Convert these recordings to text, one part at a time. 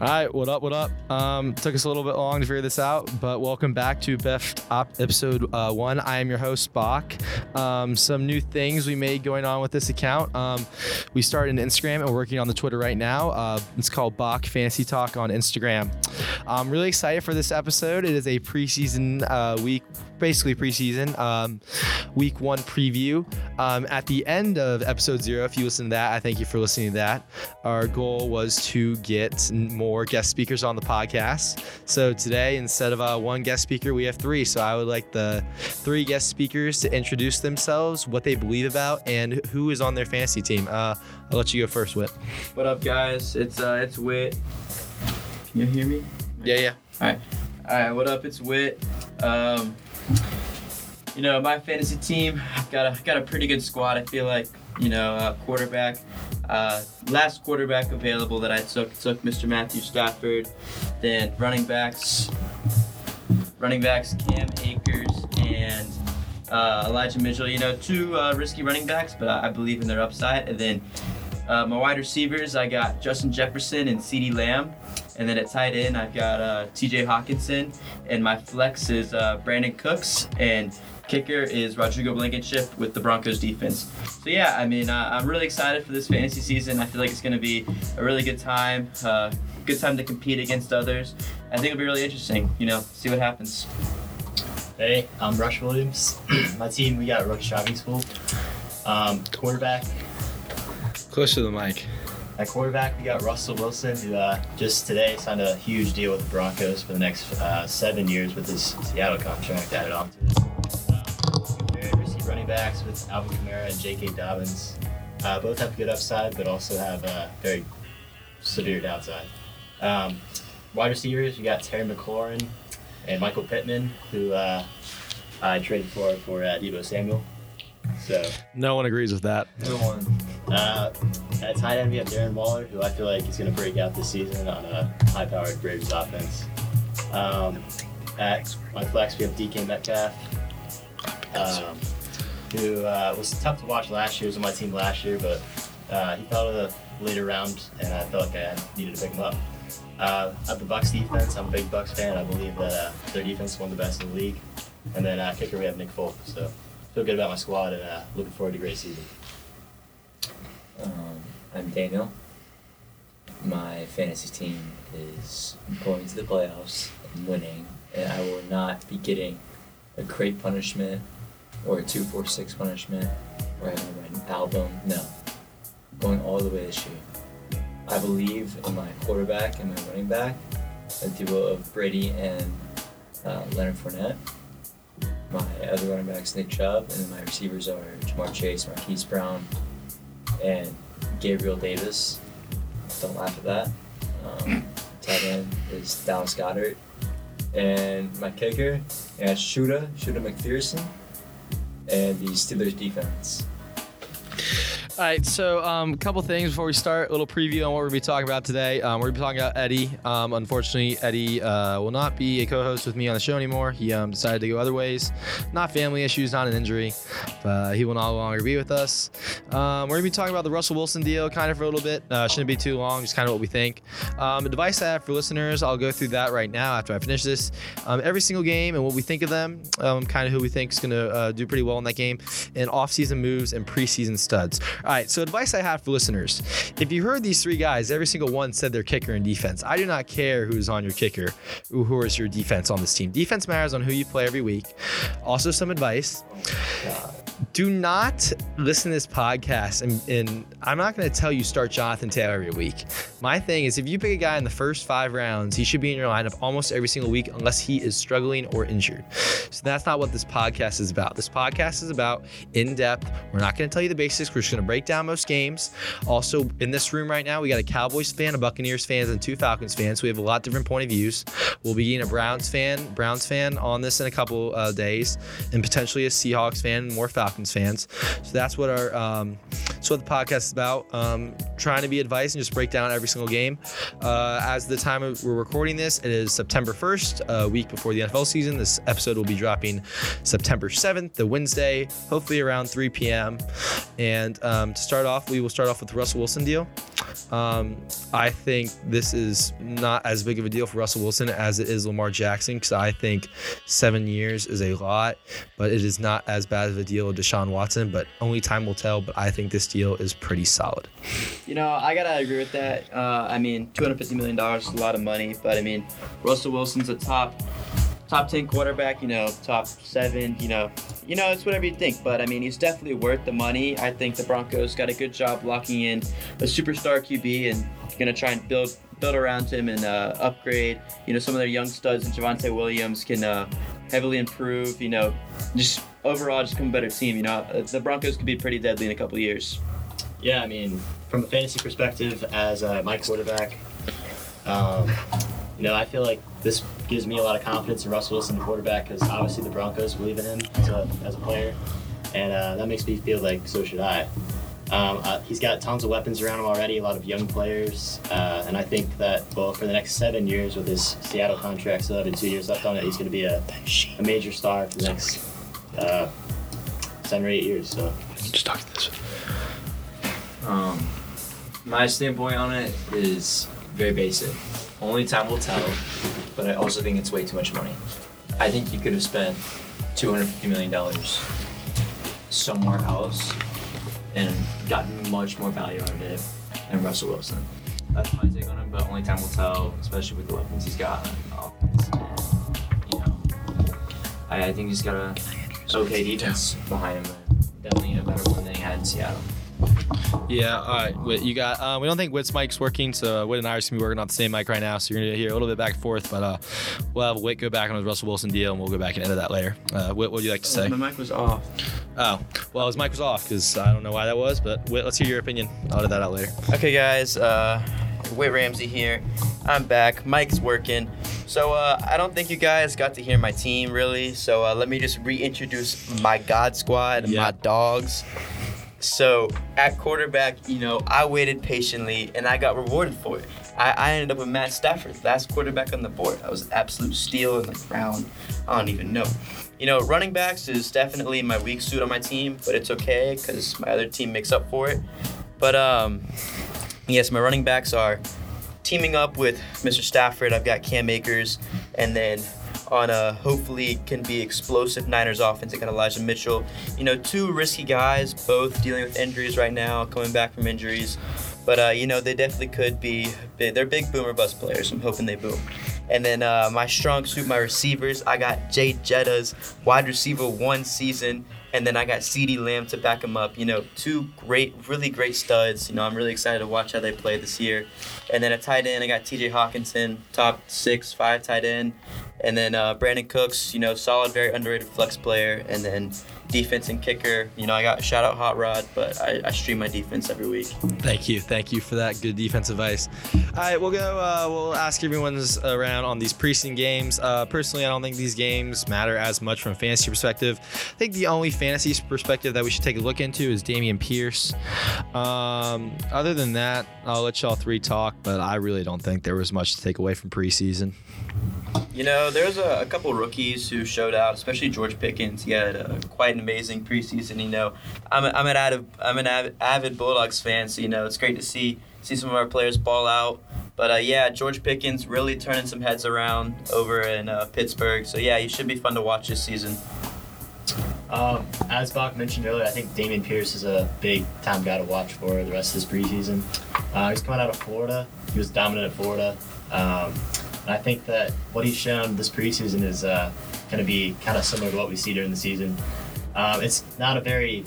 All right, what up? What up? Um, took us a little bit long to figure this out, but welcome back to Beft Op episode uh, one. I am your host Bach. Um, some new things we made going on with this account. Um, we started an Instagram and we're working on the Twitter right now. Uh, it's called Bach Fantasy Talk on Instagram. I'm really excited for this episode. It is a preseason uh, week, basically preseason um, week one preview. Um, at the end of episode zero, if you listen to that, I thank you for listening to that. Our goal was to get more guest speakers on the podcast. So today, instead of uh, one guest speaker, we have three. So I would like the three guest speakers to introduce themselves, what they believe about, and who is on their fantasy team. Uh, I'll let you go first, Whit. What up, guys? It's uh, it's Wit. Can you hear me? Yeah, yeah. All right. All right. What up? It's Wit. Um, you know, my fantasy team got a got a pretty good squad. I feel like you know, uh, quarterback. Uh, last quarterback available that I took took Mr. Matthew Stafford. Then running backs, running backs Cam Akers and uh, Elijah Mitchell. You know, two uh, risky running backs, but I believe in their upside. And then uh, my wide receivers, I got Justin Jefferson and CeeDee Lamb. And then at tight end, I've got uh, TJ Hockenson. And my flex is Brandin Cooks. And kicker is Rodrigo Blankenship with the Broncos defense. So yeah, I mean, uh, I'm really excited for this fantasy season. I feel like it's going to be a really good time, uh, good time to compete against others. I think it'll be really interesting. You know, see what happens. Hey, I'm Rush Williams. My team, we got Rush Driving School. Um, quarterback, Close to the mic. at quarterback, we got Russell Wilson, who uh, just today signed a huge deal with the Broncos for the next uh, seven years with his Seattle contract added on to it. Backs with Alvin Kamara and J.K. Dobbins. Uh, both have good upside, but also have uh, very severe downside. Um, wide receivers, you got Terry McLaurin and Michael Pittman, who uh, I traded for for uh, Deebo Samuel. So No one agrees with that. No uh, at tight end, we have Darren Waller, who I feel like is going to break out this season on a high-powered Braves offense. Um, at my flex, we have DK Metcalf, um, who uh, was tough to watch last year. He was on my team last year, but uh, he fell to the later round, and I felt like I needed to pick him up. Uh, at the Bucks defense, I'm a big Bucks fan. I believe that uh, their defense is one of the best in the league. And then uh, kicker, we have Nick Folk. So feel good about my squad, and uh, looking forward to a great season. Um, I'm Daniel. My fantasy team is going to the playoffs and winning, and I will not be getting a crate punishment or a two four six punishment or to an album. No, going all the way this year. I believe in my quarterback and my running back, a duo of Brady and uh, Leonard Fournette. My other running back's Nick Chubb, and then my receivers are Ja'Marr Chase, Marquise Brown, and Gabriel Davis. Don't laugh at that. Um, tight end is Dallas Goedert. And my kicker is Shuda, Shuda McPherson. And the Steelers defense. All right, so um, a couple things before we start. A little preview on what we're gonna be talking about today. Um, we're gonna be talking about Eddie. Um, unfortunately, Eddie uh, will not be a co-host with me on the show anymore. He um, decided to go other ways. Not family issues, not an injury, he will no longer be with us. Um, we're gonna be talking about the Russell Wilson deal, kind of for a little bit. Uh, shouldn't be too long, just kind of what we think. Device I have for listeners, I'll go through that right now after I finish this. Every single game and what we think of them, kind of who we think is gonna uh, do pretty well in that game, and off-season moves and preseason studs. All right, so advice I have for listeners: if you heard these three guys, every single one said their kicker and defense. I do not care who's on your kicker, who is your defense on this team. Defense matters on who you play every week. Also, some advice: do not listen to this podcast and, and I'm not going to tell you start Jonathan Taylor every week. My thing is if you pick a guy in the first five rounds, he should be in your lineup almost every single week unless he is struggling or injured. So that's not what this podcast is about. This podcast is about in depth. We're not going to tell you the basics. We're just going to break down most games. Also, in this room right now, we got a Cowboys fan, a Buccaneers fan, and two Falcons fans. So we have a lot of different point of views. We'll be getting a Browns fan, Browns fan on this in a couple uh, days, and potentially a Seahawks fan more Falcons fans. So that's what our um, what the podcast is about. Um, trying to be advice and just break down every single game. Uh, as the time we're recording this, it is September 1st, a week before the NFL season. This episode will be dropping September 7th, the Wednesday, hopefully around 3 p.m. And um, to start off, we will start off with the Russell Wilson deal. Um, I think this is not as big of a deal for Russell Wilson as it is Lamar Jackson because I think seven years is a lot, but it is not as bad of a deal Deshaun Watson. But only time will tell. But I think this deal is pretty solid. You know, I gotta agree with that. Uh, I mean, two hundred fifty million dollars is a lot of money, but I mean, Russell Wilson's a top top ten quarterback. You know, top seven. You know, you know, it's whatever you think. But I mean, he's definitely worth the money. I think the Broncos got a good job locking in a superstar QB and gonna try and build build around him and uh, upgrade. You know, some of their young studs and Javonte Williams can uh, heavily improve. You know, just overall just become a better team. You know, Uh, the Broncos could be pretty deadly in a couple of years. Yeah, I mean, from a fantasy perspective, as uh, my quarterback, um, you know, I feel like this gives me a lot of confidence in Russell Wilson, the quarterback, because obviously the Broncos believe in him as a, as a player, and uh, that makes me feel like so should I. Um, uh, he's got tons of weapons around him already, a lot of young players, uh, and I think that well, for the next seven years with his Seattle contract, still having two years left on it, he's going to be a, a major star for the next uh, seven or eight years. So. Just talk to this. Um, my standpoint on it is very basic. Only time will tell, but I also think it's way too much money. I think you could have spent $250 million somewhere else and gotten much more value out of it than Russell Wilson. That's my take on it, but only time will tell, especially with the weapons he's got. And, you know, I, I think he's got a okay defense behind him. Definitely a better one than he had in Seattle. Yeah, all right. Whit, you got. Uh, we don't think Whit's mic's working, so Whit and I are just gonna be working on the same mic right now. So you're gonna hear a little bit back and forth, but uh, we'll have Whit go back on his Russell Wilson deal, and we'll go back and edit that later. Uh, Whit, what would you like to say? My mic was off. Oh, well, his mic was off because I don't know why that was, but Whit, let's hear your opinion. I'll edit that out later. Okay, guys. Uh, Whit Ramsey here. I'm back. Mike's working. So uh, I don't think you guys got to hear my team really. So uh, let me just reintroduce my God Squad, my Yeah. dogs. So at quarterback, you know, I waited patiently and I got rewarded for it. I, I ended up with Matt Stafford, last quarterback on the board. I was an absolute steal in the round. I don't even know. You know, running backs is definitely my weak suit on my team, but it's okay because my other team makes up for it. But um, yes, my running backs are teaming up with Mr. Stafford. I've got Cam Akers, and then on a hopefully can be explosive Niners offense. I got Elijah Mitchell. You know, two risky guys, both dealing with injuries right now, coming back from injuries. But uh, you know, they definitely could be. They're big boomer bust players. I'm hoping they boom. And then uh, my strong suit, my receivers. I got Jay Jetta's wide receiver one season, and then I got CeeDee Lamb to back him up. You know, two great, really great studs. You know, I'm really excited to watch how they play this year. And then a tight end, I got T.J. Hockenson, top six, five tight end. And then uh, Brandin Cooks, you know, solid, very underrated flex player. And then defense and kicker, you know, I got shout out Hot Rod, but I, I stream my defense every week. Thank you, thank you for that good defense advice. All right, we'll go. Uh, we'll ask everyone's around on these preseason games. Uh, personally, I don't think these games matter as much from a fantasy perspective. I think the only fantasy perspective that we should take a look into is Dameon Pierce. Um, other than that, I'll let y'all three talk, but I really don't think there was much to take away from preseason. You know, there's a, a couple rookies who showed out, especially George Pickens. He had a, quite an amazing preseason. You know, I'm, a, I'm an avid I'm an avid, Bulldogs fan, so you know it's great to see see some of our players ball out. But uh, yeah, George Pickens really turning some heads around over in uh, Pittsburgh. So yeah, he should be fun to watch this season. Um, as Bach mentioned earlier, I think Dameon Pierce is a big time guy to watch for the rest of this preseason. Uh, he's coming out of Florida. He was dominant at Florida. Um, and I think that what he's shown this preseason is uh, going to be kind of similar to what we see during the season. Um, it's not a very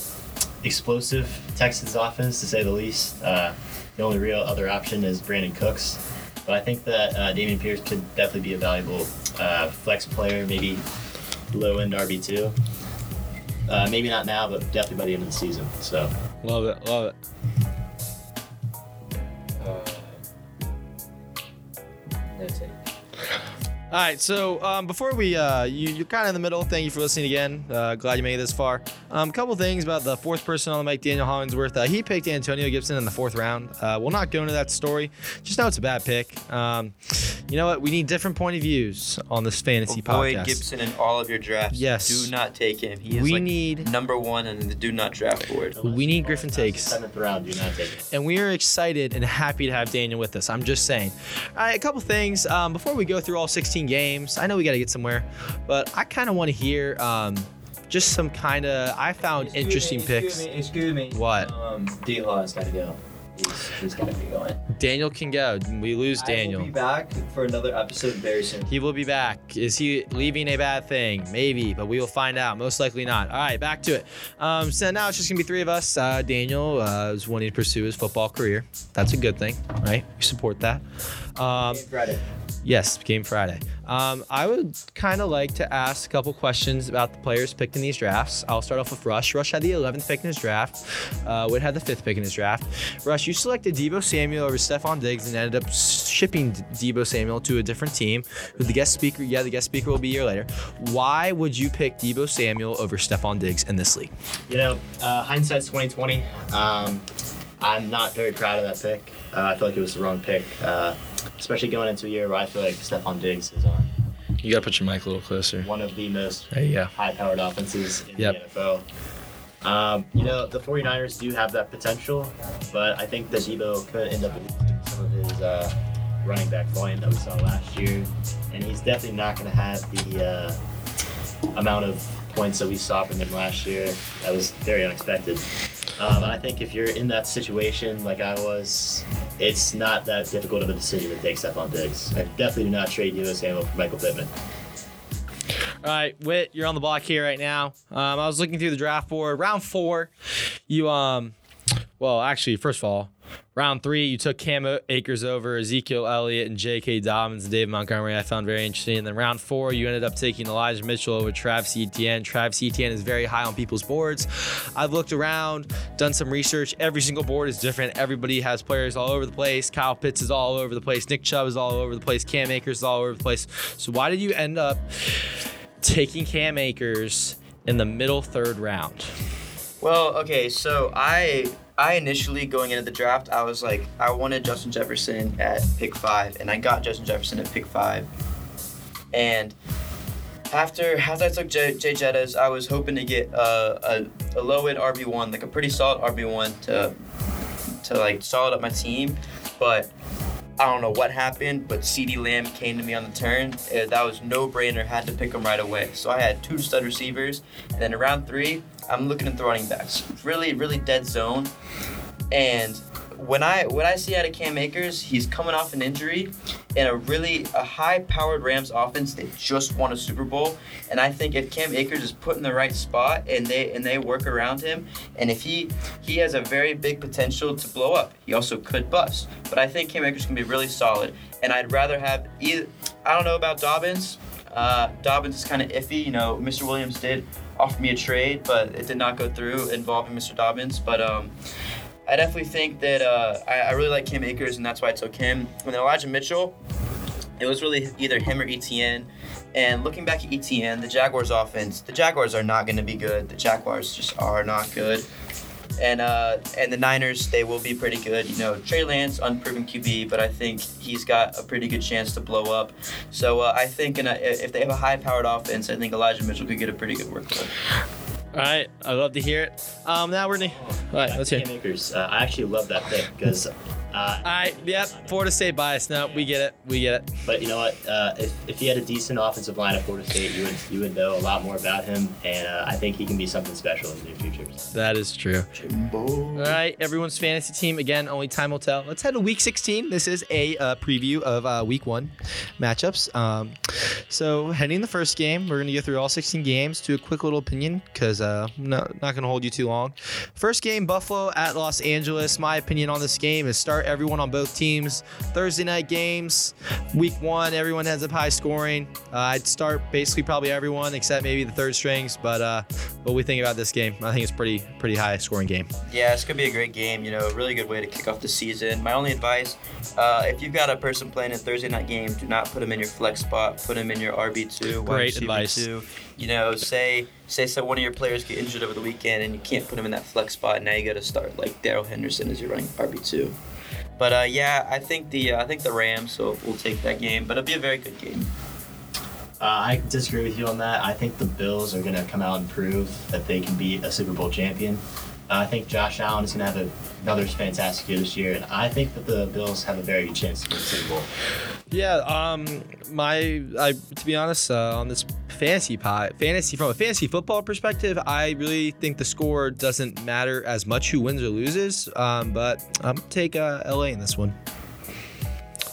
explosive Texans offense, to say the least. Uh, the only real other option is Brandin Cooks. But I think that uh, Dameon Pierce could definitely be a valuable uh, flex player, maybe low end RB2. Uh, maybe not now, but definitely by the end of the season. So, Love it, love it. All right, so um, before we, uh, you, you're kind of in the middle. Thank you for listening again. Uh, glad you made it this far. Um, a couple things about the fourth person on the mic, Daniel Hollingsworth. Uh, he picked Antonio Gibson in the fourth round. Uh, we'll not go into that story. Just know it's a bad pick. Um, you know what? We need different point of views on this fantasy Avoid podcast. Gibson in all of your drafts. Yes. Do not take him. He is we like need number one on the do not draft board. We need Griffin Unless takes. Seventh round, do not take it. and we are excited and happy to have Daniel with us. I'm just saying. All right, a couple things um, before we go through all 16 games. I know we got to get somewhere, but I kind of want to hear um, just some kind of. I found Excuse interesting me, picks. Me, excuse me. What? Um, D Law's got to go. He's, to be going. Daniel can go. We lose I will be back for another episode very soon. He will be back. Is he leaving a bad thing? Maybe, but we will find out. Most likely not. All right, back to it. Um, so now it's just gonna be three of us. Uh, Daniel uh, is wanting to pursue his football career. That's a good thing, right? We support that. Um, Reddit. yes, game Friday. Um, I would kind of like to ask a couple questions about the players picked in these drafts. I'll start off with Rush. Rush had the 11th pick in his draft. Uh, Wood had the fifth pick in his draft. Rush, you selected Deebo Samuel over Stefon Diggs and ended up shipping Deebo Samuel to a different team. Who the guest speaker? Yeah, the guest speaker will be a year later. Why would you pick Deebo Samuel over Stefon Diggs in this league? You know, uh, hindsight's 2020. Um, I'm not very proud of that pick. Uh, I feel like it was the wrong pick, uh, especially going into a year where I feel like Stefon Diggs is on You gotta put your mic a little closer. one of the most There you go. high-powered offenses in Yep. the NFL. Um, you know, the 49ers do have that potential, but I think that Deebo could end up losing some of his uh, running back volume that we saw last year, and he's definitely not going to have the uh, amount of points that we saw from him last year. That was very unexpected. Um, I think if you're in that situation like I was, it's not that difficult of a decision to take Stefon Diggs. I definitely do not trade Deebo Samuel for Michael Pittman. All right, Wit, you're on the block here right now. Um, I was looking through the draft board. Round four, you um, well, actually, first of all, round three, you took Cam Akers over Ezekiel Elliott and J.K. Dobbins and Dave Montgomery. I found very interesting. And then round four, you ended up taking Elijah Mitchell over Travis Etienne. Travis Etienne is very high on people's boards. I've looked around, done some research. Every single board is different. Everybody has players all over the place. Kyle Pitts is all over the place. Nick Chubb is all over the place. Cam Akers is all over the place. So why did you end up taking Cam Akers in the middle third round? Well, okay, so I I initially going into the draft, I was like, I wanted Justin Jefferson at pick five, and I got Justin Jefferson at pick five. And after after I took Jay, Jay Jettas, I was hoping to get uh, a a low end RB one, like a pretty solid RB one to to like solid up my team, but. I don't know what happened, but CeeDee Lamb came to me on the turn. Uh, that was no brainer. Had to pick him right away. So I had two stud receivers. And then around three, I'm looking at the running backs. Really, really dead zone. And when I when I see out of Cam Akers, he's coming off an injury in a really a high-powered Rams offense. They just won a Super Bowl, and I think if Cam Akers is put in the right spot and they and they work around him, and if he he has a very big potential to blow up. He also could bust, but I think Cam Akers can be really solid. And I'd rather have either. I don't know about Dobbins. Uh, Dobbins is kind of iffy. You know, Mr. Williams did offer me a trade, but it did not go through involving Mr. Dobbins. But um, I definitely think that uh, I, I really like Cam Akers, and that's why I took him. And then Elijah Mitchell, it was really either him or Etienne. And looking back at Etienne, the Jaguars' offense, the Jaguars are not going to be good. The Jaguars just are not good. And uh, and the Niners, they will be pretty good. You know, Trey Lance, unproven QB, but I think he's got a pretty good chance to blow up. So uh, I think in a, if they have a high-powered offense, I think Elijah Mitchell could get a pretty good workload. All right, I love to hear it. Um, now we're gonna. All right, let's hear. Cam uh, I actually love that pick because, uh, All right, yep. Florida State bias. No, we get it. We get it. but you know what? Uh, if, if he had a decent offensive line at Florida State, you would you would know a lot more about him, and uh, I think he can be something special in the near future. That is true. All right, everyone's fantasy team. Again, only time will tell. Let's head to week 16. This is a uh, preview of uh, week one matchups. Um, so, heading the first game, we're going to go through all 16 games to a quick little opinion because uh, no, not going to hold you too long. First game, Buffalo at Los Angeles. My opinion on this game is start everyone on both teams. Thursday night games, week one, everyone has up high scoring. Uh, I'd start basically probably everyone except maybe the third strings. But uh, what we think about this game? I think it's pretty pretty high scoring game. Yeah, it's gonna be a great game. You know, a really good way to kick off the season. My only advice: uh, if you've got a person playing a Thursday night game, do not put him in your flex spot. Put him in your RB two. Great advice. Two. You know, say say so one of your players get injured over the weekend and you can't put him in that flex spot. Now you got to start like Darrell Henderson as your running RB two. But uh, yeah, I think the uh, I think the Rams will, will take that game, but it'll be a very good game. Uh, I disagree with you on that. I think the Bills are going to come out and prove that they can be a Super Bowl champion. Uh, I think Josh Allen is going to have a, another fantastic year this year, and I think that the Bills have a very good chance to win the Super Bowl. Yeah, um, my I to be honest, uh, on this fantasy pot, fantasy from a fantasy football perspective, I really think the score doesn't matter as much who wins or loses. Um, but I'm take uh, LA in this one.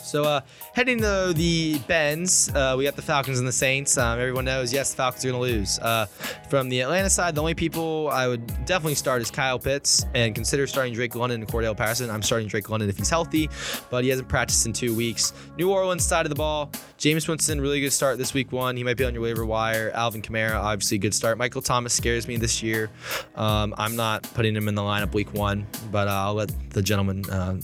So uh, heading to the Bens, uh, we got the Falcons and the Saints. Um, everyone knows, yes, the Falcons are going to lose. Uh, from the Atlanta side, the only people I would definitely start is Kyle Pitts and consider starting Drake London and Cordarrelle Patterson. I'm starting Drake London if he's healthy, but he hasn't practiced in two weeks. New Orleans side of the ball, Jameis Winston, really good start this week one. He might be on your waiver wire. Alvin Kamara, obviously good start. Michael Thomas scares me this year. Um, I'm not putting him in the lineup week one, but uh, I'll let the gentlemen uh,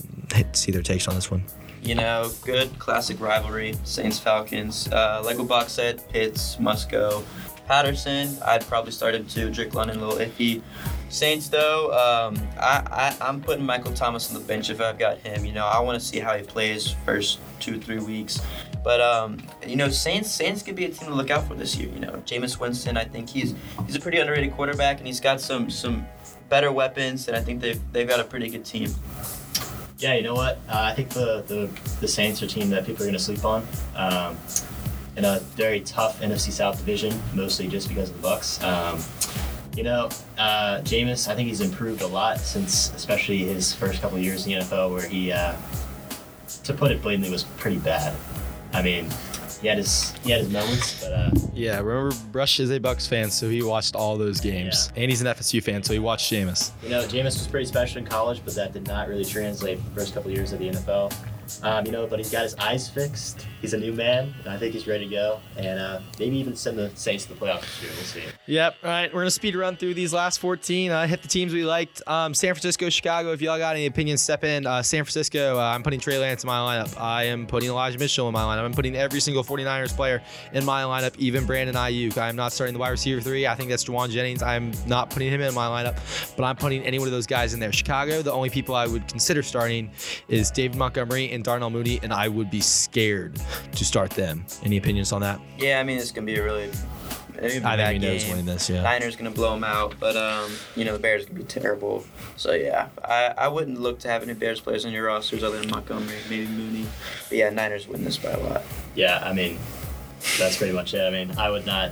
see their takes on this one. You know, good classic rivalry, Saints Falcons. Uh, Lego box set, Pitts, Musco, Patterson. I'd probably start him too. Drake London, a little iffy. Saints though, um, I, I I'm putting Michael Thomas on the bench if I've got him. You know, I want to see how he plays first two three weeks. But um, you know, Saints Saints could be a team to look out for this year. You know, Jameis Winston, I think he's he's a pretty underrated quarterback, and he's got some some better weapons, and I think they've they've got a pretty good team. Yeah, you know what? Uh, I think the, the, the Saints are a team that people are going to sleep on. Um, in a very tough NFC South division, mostly just because of the Bucks. Um, you know, uh, Jameis, I think he's improved a lot since, especially his first couple years in the NFL, where he, uh, to put it blatantly, was pretty bad. I mean, he had his he had his moments, but uh, Yeah, remember Brush is a Bucks fan, so he watched all those games. And he's an FSU fan, so he watched Jameis. you know, Jameis was pretty special in college, but that did not really translate for the first couple years of the NFL. Um, you know, but he's got his eyes fixed. He's a new man, and I think he's ready to go. And uh, maybe even send the Saints to the playoffs this year. We'll see. Yep. All right, we're gonna speed run through these last 14. Uh, hit the teams we liked. Um, San Francisco, Chicago. If y'all got any opinions, step in. Uh, San Francisco. Uh, I'm putting Trey Lance in my lineup. I am putting Elijah Mitchell in my lineup. I'm putting every single 49ers player in my lineup, even Brandon Aiyuk. I'm not starting the wide receiver three. I think that's Jauan Jennings. I'm not putting him in my lineup, but I'm putting any one of those guys in there. Chicago. The only people I would consider starting is David Montgomery and Darnell Mooney, and I would be scared to start them. Any opinions on that? Yeah, I mean it's gonna be a really. I a I think he knows game. winning this. Yeah. Niners gonna blow them out, but um, you know the Bears gonna be terrible. So yeah, I, I wouldn't look to have any Bears players on your rosters other than Montgomery, maybe Mooney. But yeah, Niners win this by a lot. Yeah, I mean, that's pretty much it. I mean, I would not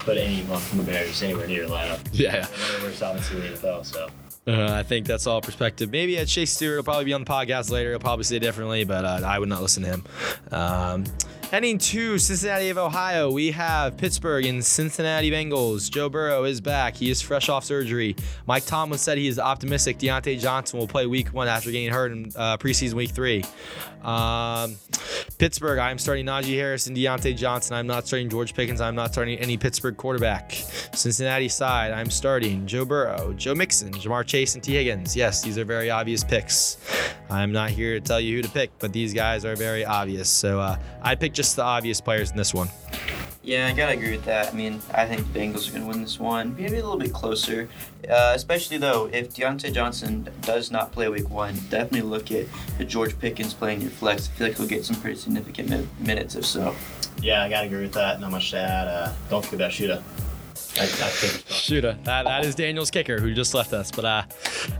put any one from the Bears anywhere near your lineup. Yeah. One of the worst offenses in the NFL. So Uh, I think that's all perspective. Maybe at Chase Stewart will probably be on the podcast later. He'll probably say it differently, but uh, I would not listen to him. Um, heading to Cincinnati of Ohio, we have Pittsburgh and Cincinnati Bengals. Joe Burrow is back. He is fresh off surgery. Mike Tomlin said he is optimistic Diontae Johnson will play week one after getting hurt in uh, preseason week three. Um, Pittsburgh, I'm starting Najee Harris and Diontae Johnson. I'm not starting George Pickens. I'm not starting any Pittsburgh quarterback. Cincinnati side, I'm starting Joe Burrow, Joe Mixon, Ja'Marr Chase, and Tee Higgins. Yes, these are very obvious picks. I'm not here to tell you who to pick, but these guys are very obvious. So uh, I'd pick just the obvious players in this one. Yeah, I gotta agree with that. I mean, I think the Bengals are gonna win this one. Maybe a little bit closer, uh, especially though if Diontae Johnson does not play Week One, definitely look at the George Pickens playing your flex. I feel like he'll get some pretty significant min- minutes if so. yeah, I gotta agree with that. Not much to add. Uh, don't forget about Shooter. I, I think Shooter. That, that is Daniel's kicker who just left us. But uh,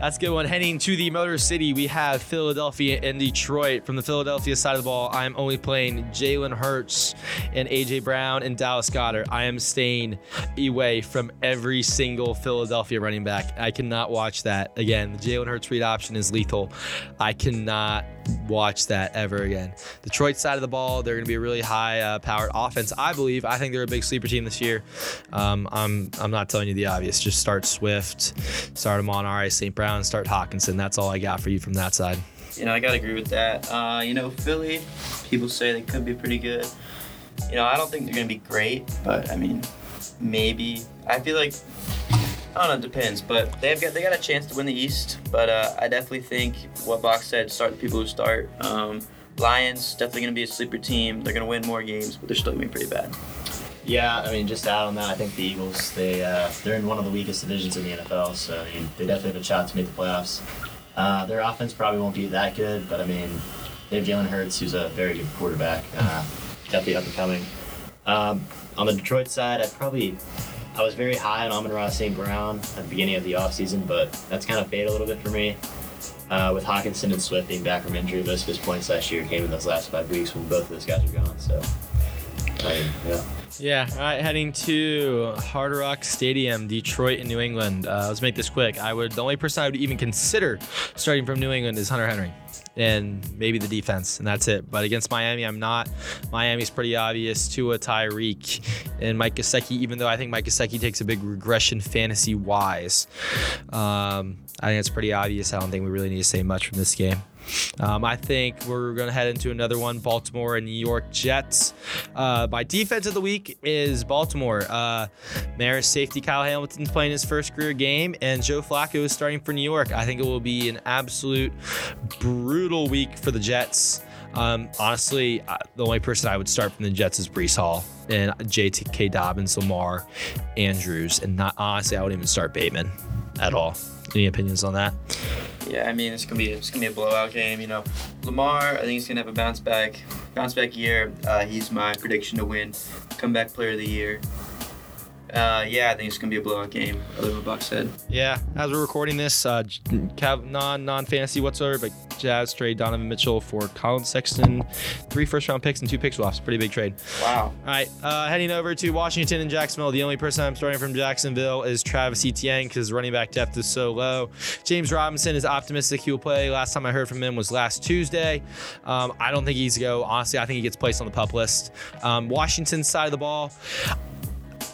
that's a good one. Heading to the Motor City, we have Philadelphia and Detroit. From the Philadelphia side of the ball, I'm only playing Jalen Hurts and AJ Brown and Dallas Goedert. I am staying away from every single Philadelphia running back. I cannot watch that again. The Jalen Hurts read option is lethal. I cannot watch that ever again. Detroit side of the ball, they're going to be a really high uh, powered offense. I believe. I think they're a big sleeper team this year. Um, I'm I'm not telling you the obvious. Just start Swift, start Amon-Ra, St. Brown, start Hockenson. That's all I got for you from that side. You know, I gotta agree with that. Uh, you know, Philly, people say they could be pretty good. You know, I don't think they're gonna be great, but I mean, maybe. I feel like I don't know, it depends. But they've got they got a chance to win the East. But uh, I definitely think what Box said, start the people who start. Um, Lions definitely gonna be a sleeper team. They're gonna win more games, but they're still gonna be pretty bad. Yeah, I mean, just to add on that, I think the Eagles they uh, they're in one of the weakest divisions in the NFL, so I mean, they definitely have a shot to make the playoffs. Uh, their offense probably won't be that good, but I mean, they have Jalen Hurts, who's a very good quarterback, uh, definitely up and coming. Um, on the Detroit side, I'd probably I was very high on Amon Ross St. Brown at the beginning of the offseason, but that's kind of faded a little bit for me. Uh, with Hockenson and Swift being back from injury, most of his points last year came in those last five weeks when both of those guys were gone. So, I yeah. Yeah. All right. Heading to Hard Rock Stadium, Detroit and New England. Uh, let's make this quick. I would the only person I would even consider starting from New England is Hunter Henry. And maybe the defense, and that's it. But against Miami, I'm not. Miami's pretty obvious. Tua, Tyreek, and Mike Gesicki. Even though I think Mike Gesicki takes a big regression fantasy wise, um, I think it's pretty obvious. I don't think we really need to say much from this game. Um, I think we're going to head into another one Baltimore and New York Jets. Uh, my defense of the week is Baltimore. Uh, Maris safety Kyle Hamilton's playing his first career game, and Joe Flacco is starting for New York. I think it will be an absolute brutal week for the Jets. Um, honestly, the only person I would start from the Jets is Breece Hall and JTK Dobbins, Lamar, Andrews, and not honestly, I wouldn't even start Bateman at all. Any opinions on that? Yeah, I mean it's gonna be it's gonna be a blowout game. You know, Lamar, I think he's gonna have a bounce back bounce back year. Uh, he's my prediction to win comeback player of the year. Uh, yeah, I think it's gonna be a blowout game. Other than Buck said. Yeah, as we're recording this, uh, non non fantasy whatsoever, but Jazz trade Donovan Mitchell for Collin Sexton, three first round picks and two pick swaps. Pretty big trade. Wow. All right, uh, heading over to Washington and Jacksonville. The only person I'm starting from Jacksonville is Travis Etienne because running back depth is so low. James Robinson is optimistic he will play. Last time I heard from him was last Tuesday. Um, I don't think he's go. Honestly, I think he gets placed on the pup list. Um, Washington side of the ball.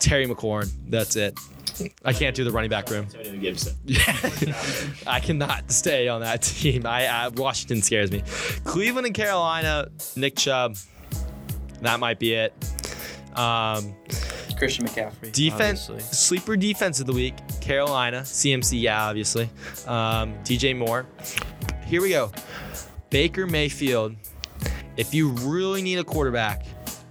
Terry McLaurin. That's it. I can't do the running back room. Antonio Gibson. I cannot stay on that team. I, I Washington scares me. Cleveland and Carolina, Nick Chubb. That might be it. Um, Christian McCaffrey. defense, obviously. sleeper defense of the week. Carolina, CMC, yeah, obviously. Um, DJ Moore. Here we go. Baker Mayfield. If you really need a quarterback,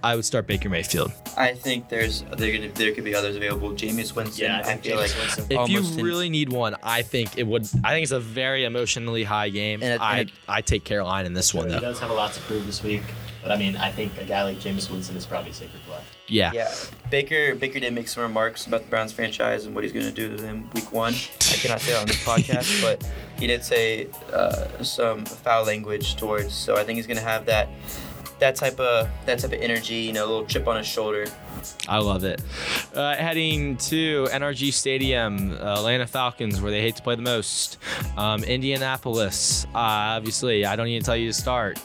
I would start Baker Mayfield. I think there's there gonna there could be others available. Jameis Winston. Yeah, I I, feel Jameis like Winston. If you Almost in- really need one, I think it would. I think it's a very emotionally high game. And it- I and it- I take Carolina in this one though. He does have a lot to prove this week, but I mean, I think a guy like Jameis Winston is probably a safer play. Yeah. Yeah, Baker Baker did make some remarks about the Browns franchise and what he's going to do to them week one. I cannot say it on this podcast, but he did say uh, some foul language towards. So I think he's going to have that that type of that type of energy, you know, a little chip on his shoulder. I love it. Uh, heading to NRG Stadium, Atlanta Falcons, where they hate to play the most. Um, Indianapolis, uh, obviously, I don't need to tell you to start.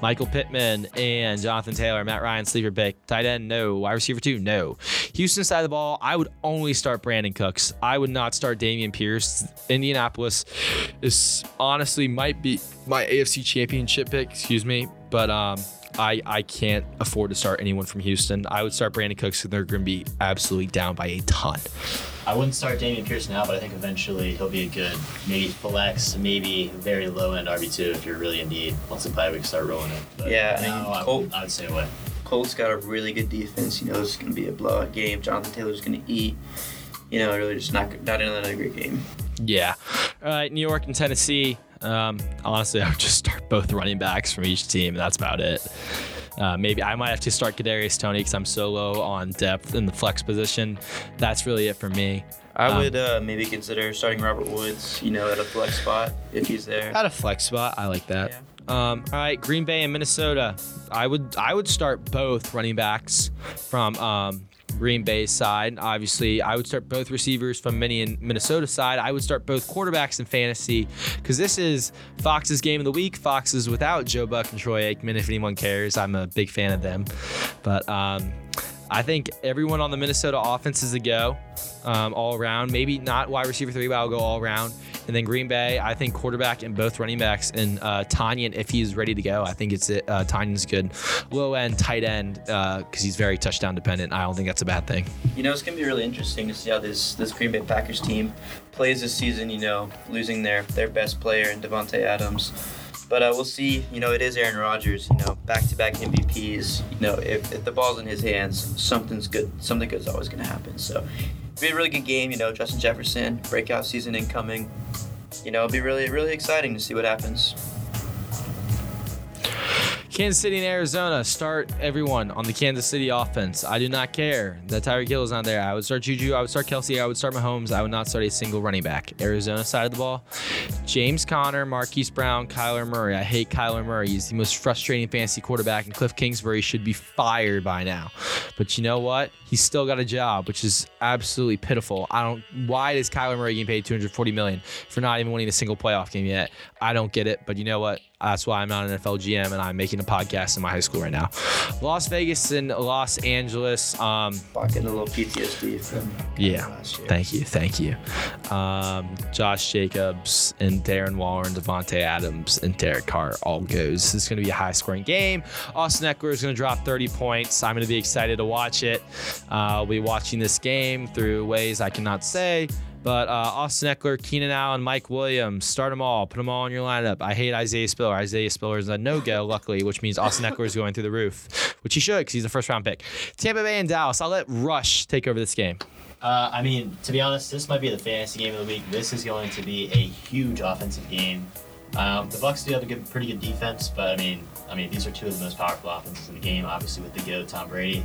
Michael Pittman and Jonathan Taylor, Matt Ryan, sleeper pick. Tight end, no. Wide receiver, two, no. Houston side of the ball, I would only start Brandin Cooks. I would not start Dameon Pierce. Indianapolis is honestly might be my AFC championship pick, excuse me, but um, I, I can't afford to start anyone from Houston. I would start Brandin Cooks and they're going to be absolutely down by a ton. I wouldn't start Dameon Pierce now, but I think eventually he'll be a good maybe flex, maybe very low end RB two if you're really in need. Once the bye week start rolling it. But Yeah, I mean, now I, Cole- would, I would stay away. Colts got a really good defense. You know, it's going to be a blowout game. Jonathan Taylor's going to eat. You know, really just not not another great game. Yeah. All right, New York and Tennessee. Um, honestly, I would just start both running backs from each team. and That's about it. Uh, maybe I might have to start Kadarius Toney because I'm so low on depth in the flex position. That's really it for me. I Um, would uh, maybe consider starting Robert Woods. You know, at a flex spot if he's there. At a flex spot, I like that. Um, all right, Green Bay and Minnesota. I would I would start both running backs from um, Green Bay side. Obviously, I would start both receivers from Minnesota side. I would start both quarterbacks in fantasy because this is Fox's game of the week. Fox is without Joe Buck and Troy Aikman. If anyone cares, I'm a big fan of them. But um, I think everyone on the Minnesota offense is a go um, all around. Maybe not wide receiver three, but I'll go all around. And then Green Bay, I think quarterback and both running backs and uh, Tonyan, if he's ready to go, I think it's uh, Tonyan's good. Low end, tight end, because he's very touchdown dependent. I don't think that's a bad thing. You know, it's gonna be really interesting to see how this this Green Bay Packers team plays this season. You know, losing their their best player in Davante Adams, but uh, we'll see. You know, it is Aaron Rodgers. You know, back to back MVPs. You know, if, if the ball's in his hands, something's good. Something good's always gonna happen. So, be a really good game. You know, Justin Jefferson breakout season incoming. you know, it'll be really, really exciting to see what happens. Kansas City and Arizona start everyone on the Kansas City offense. I do not care that Tyreek Hill is not there. I would start Juju. I would start Kelce. I would start Mahomes. I would not start a single running back. Arizona side of the ball, James Conner, Marquise Brown, Kyler Murray. I hate Kyler Murray. He's the most frustrating fantasy quarterback, and Cliff Kingsbury should be fired by now. But you know what? He's still got a job, which is absolutely pitiful. I don't. Why is Kyler Murray getting paid 240 million for not even winning a single playoff game yet? I don't get it. But you know what? That's why I'm not an NFL GM and I'm making a podcast in my high school right now. Las Vegas and Los Angeles. Um, Fucking a little PTSD from yeah. Thank you. Thank you. Um, Josh Jacobs and Darren Waller and Davante Adams and Derek Carr all goes. This is going to be a high scoring game. Austin Ekeler is going to drop 30 points. I'm going to be excited to watch it. Uh, I'll be watching this game through ways I cannot say. But uh, Austin Ekeler, Keenan Allen, Mike Williams, start them all. Put them all in your lineup. I hate Isaiah Spiller. Isaiah Spiller is a no-go, luckily, which means Austin Ekeler is going through the roof, which he should because he's a first-round pick. Tampa Bay and Dallas. I'll let Rush take over this game. Uh, I mean, to be honest, this might be the fantasy game of the week. This is going to be a huge offensive game. Um, the Bucks do have a good, pretty good defense, but I mean, I mean, these are two of the most powerful offenses in the game. Obviously, with the goat Tom Brady,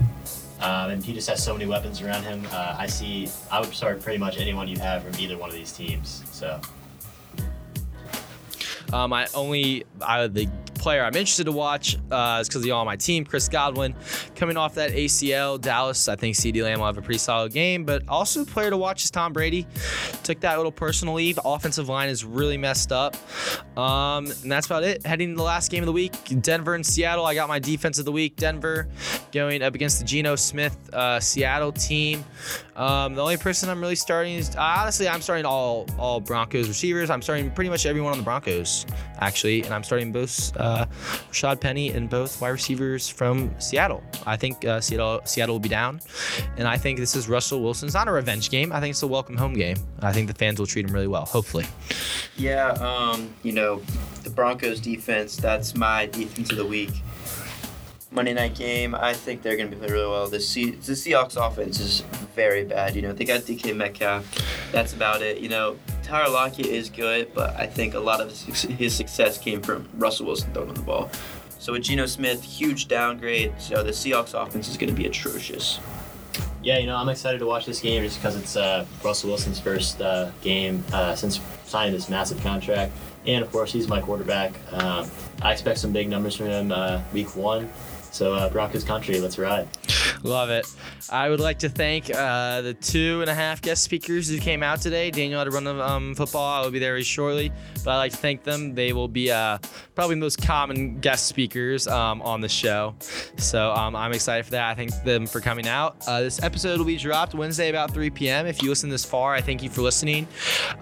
um, and he just has so many weapons around him. Uh, I see. I would start pretty much anyone you have from either one of these teams. So Um, I only I, the player I'm interested to watch uh, is because he's on my team, Chris Godwin, coming off that ACL. Dallas, I think CeeDee Lamb will have a pretty solid game, but also player to watch is Tom Brady. Took that little personal leave. Offensive line is really messed up, um, and that's about it. Heading to the last game of the week, Denver and Seattle. I got my defense of the week. Denver going up against the Geno Smith uh, Seattle team. Um, the only person I'm really starting is honestly I'm starting all all Broncos receivers. I'm starting pretty much everyone on the Broncos actually, and I'm starting both uh, Rashaad Penny and both wide receivers from Seattle. I think uh, Seattle Seattle will be down, and I think this is Russell Wilson's not a revenge game. I think it's a welcome home game. I think the fans will treat him really well. Hopefully. Yeah, um, you know, the Broncos defense, that's my defense of the week. Monday night game, I think they're going to be playing really well. The, C- the Seahawks offense is very bad. You know, they got DK Metcalf. That's about it. You know, Tyler Lockett is good, but I think a lot of his, his success came from Russell Wilson throwing the ball. So with Geno Smith, huge downgrade. So the Seahawks offense is going to be atrocious. yeah, you know, I'm excited to watch this game just because it's uh, Russell Wilson's first uh, game uh, since signing this massive contract, and of course he's my quarterback. Um, I expect some big numbers from him uh, week one. So uh, Broncos country, let's ride. Love it. I would like to thank uh, the two and a half guest speakers who came out today. Daniel had to run the um, football. I will be there very shortly, but I'd like to thank them. They will be uh, probably the most common guest speakers um, on the show. So um, I'm excited for that. I thank them for coming out. Uh, this episode will be dropped Wednesday about 3 p.m. If you listen this far, I thank you for listening.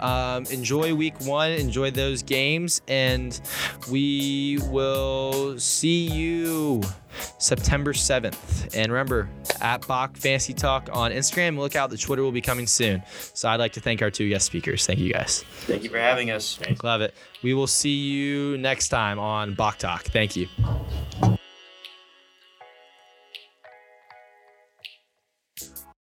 Um, enjoy week one, enjoy those games, and we will see you. September 7th. And remember, at Bach Fantasy Talk on Instagram. Look out, the Twitter will be coming soon. So I'd like to thank our two guest speakers. Thank you guys. Thank you for having us. Love it. We will see you next time on Bach Talk. Thank you.